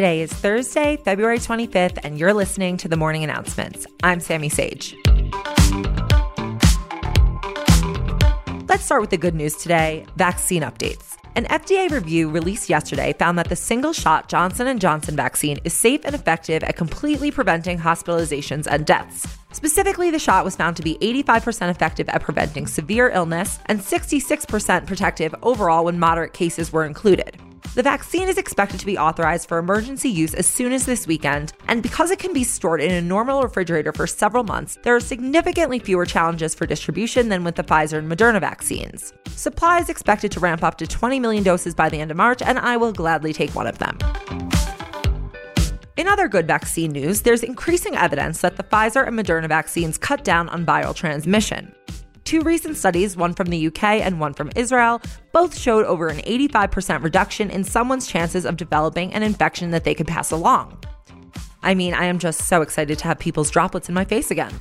Today is Thursday, February 25th, and you're listening to the morning announcements. I'm Sammy Sage. Let's start with the good news today, vaccine updates. An FDA review released yesterday found that the single-shot Johnson & Johnson vaccine is safe and effective at completely preventing hospitalizations and deaths. Specifically, the shot was found to be 85% effective at preventing severe illness and 66% protective overall when moderate cases were included. The vaccine is expected to be authorized for emergency use as soon as this weekend, and because it can be stored in a normal refrigerator for several months, there are significantly fewer challenges for distribution than with the Pfizer and Moderna vaccines. Supply is expected to ramp up to 20 million doses by the end of March, and I will gladly take one of them. In other good vaccine news, there's increasing evidence that the Pfizer and Moderna vaccines cut down on viral transmission. Two recent studies, one from the UK and one from Israel, both showed over an 85% reduction in someone's chances of developing an infection that they could pass along. I mean, I am just so excited to have people's droplets in my face again.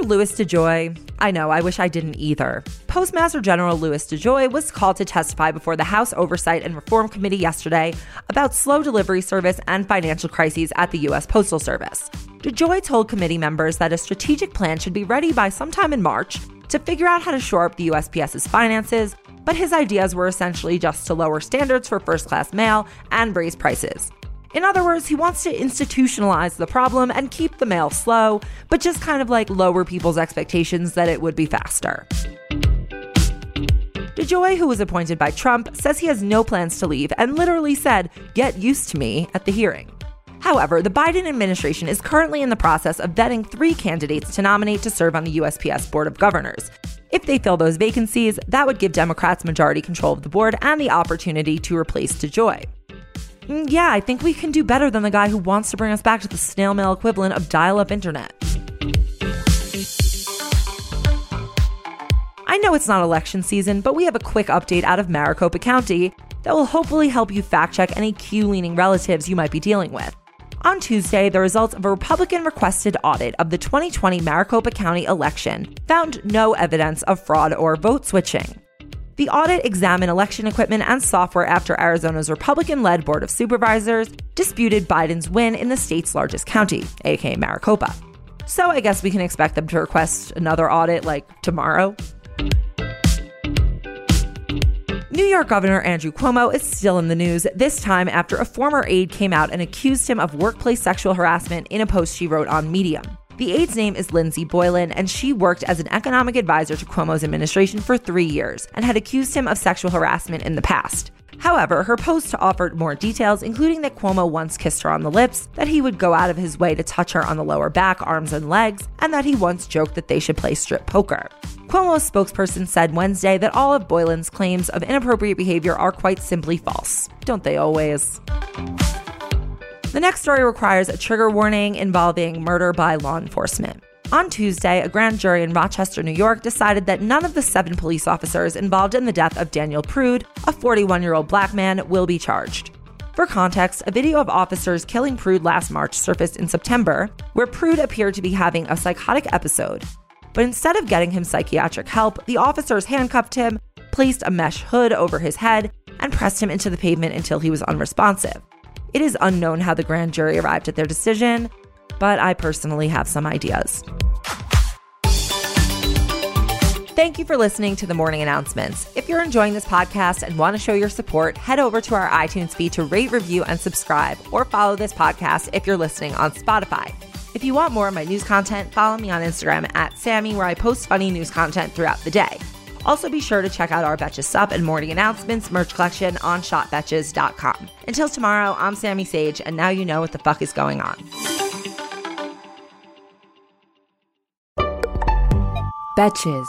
Remember Louis DeJoy? I know, I wish I didn't either. Postmaster General Louis DeJoy was called to testify before the House Oversight and Reform Committee yesterday about slow delivery service and financial crises at the U.S. Postal Service. DeJoy told committee members that a strategic plan should be ready by sometime in March to figure out how to shore up the USPS's finances, but his ideas were essentially just to lower standards for first class mail and raise prices. In other words, he wants to institutionalize the problem and keep the mail slow, but just kind of like lower people's expectations that it would be faster. DeJoy, who was appointed by Trump, says he has no plans to leave and literally said, Get used to me at the hearing. However, the Biden administration is currently in the process of vetting three candidates to nominate to serve on the USPS Board of Governors. If they fill those vacancies, that would give Democrats majority control of the board and the opportunity to replace DeJoy. Mm, yeah, I think we can do better than the guy who wants to bring us back to the snail mail equivalent of dial up internet. I know it's not election season, but we have a quick update out of Maricopa County that will hopefully help you fact check any Q leaning relatives you might be dealing with. On Tuesday, the results of a Republican requested audit of the 2020 Maricopa County election found no evidence of fraud or vote switching. The audit examined election equipment and software after Arizona's Republican led Board of Supervisors disputed Biden's win in the state's largest county, aka Maricopa. So I guess we can expect them to request another audit like tomorrow. New York Governor Andrew Cuomo is still in the news, this time after a former aide came out and accused him of workplace sexual harassment in a post she wrote on Medium. The aide's name is Lindsey Boylan, and she worked as an economic advisor to Cuomo's administration for three years and had accused him of sexual harassment in the past. However, her post offered more details, including that Cuomo once kissed her on the lips, that he would go out of his way to touch her on the lower back, arms, and legs, and that he once joked that they should play strip poker. Cuomo's spokesperson said Wednesday that all of Boylan's claims of inappropriate behavior are quite simply false. Don't they always? The next story requires a trigger warning involving murder by law enforcement. On Tuesday, a grand jury in Rochester, New York decided that none of the seven police officers involved in the death of Daniel Prude, a 41 year old black man, will be charged. For context, a video of officers killing Prude last March surfaced in September, where Prude appeared to be having a psychotic episode but instead of getting him psychiatric help, the officers handcuffed him, placed a mesh hood over his head, and pressed him into the pavement until he was unresponsive. It is unknown how the grand jury arrived at their decision, but I personally have some ideas. Thank you for listening to the morning announcements. If you're enjoying this podcast and want to show your support, head over to our iTunes feed to rate, review, and subscribe, or follow this podcast if you're listening on Spotify. If you want more of my news content, follow me on Instagram at Sammy, where I post funny news content throughout the day. Also, be sure to check out our Betches Sup and Morning Announcements merch collection on shopbetches.com. Until tomorrow, I'm Sammy Sage, and now you know what the fuck is going on. Betches.